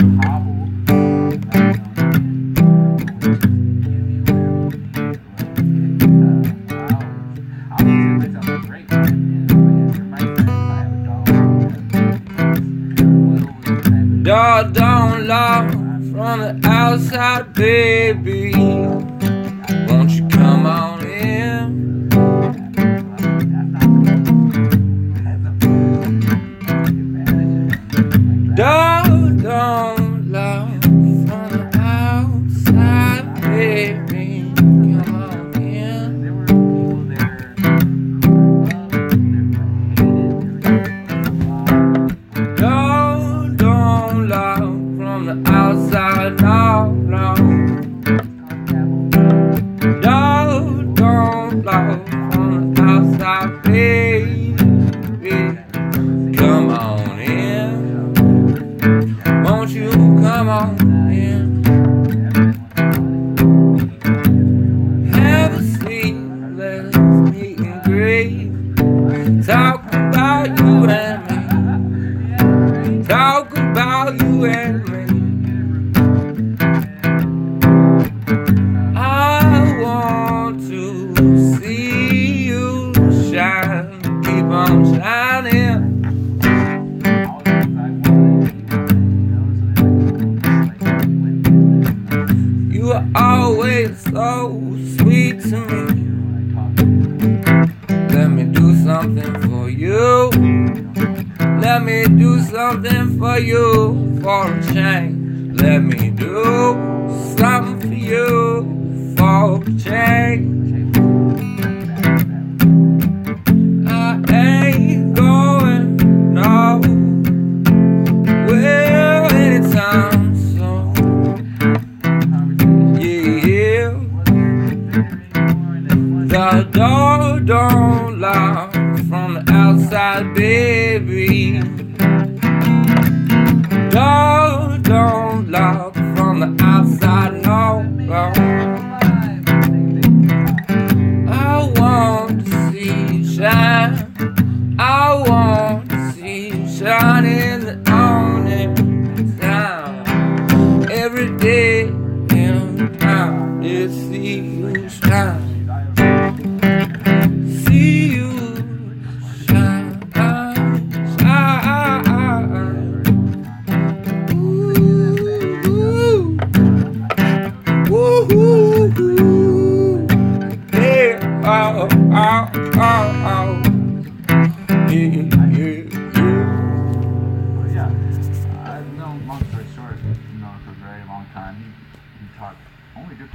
Door don't lock from the outside, baby. Won't you come on in? Door don't lock from the outside, baby. Come on in. Don't lock from the outside, no, no. Talk about you and me. Talk about you and me. I want to see you shine. Keep on shining. You are always so sweet to me. Let me do something for you. Let me do something for you for a change. Let me do something for you for a change. I ain't going nowhere anytime soon. Yeah, the door don't lock from the outside, baby. Door don't lock from the outside, no, no. I want to see you shine. I want to see shine in the morning time. Every day in town, to see you shine. Yeah, yeah, yeah. But yeah, uh, no, long short, for a very long time, he, he taught only good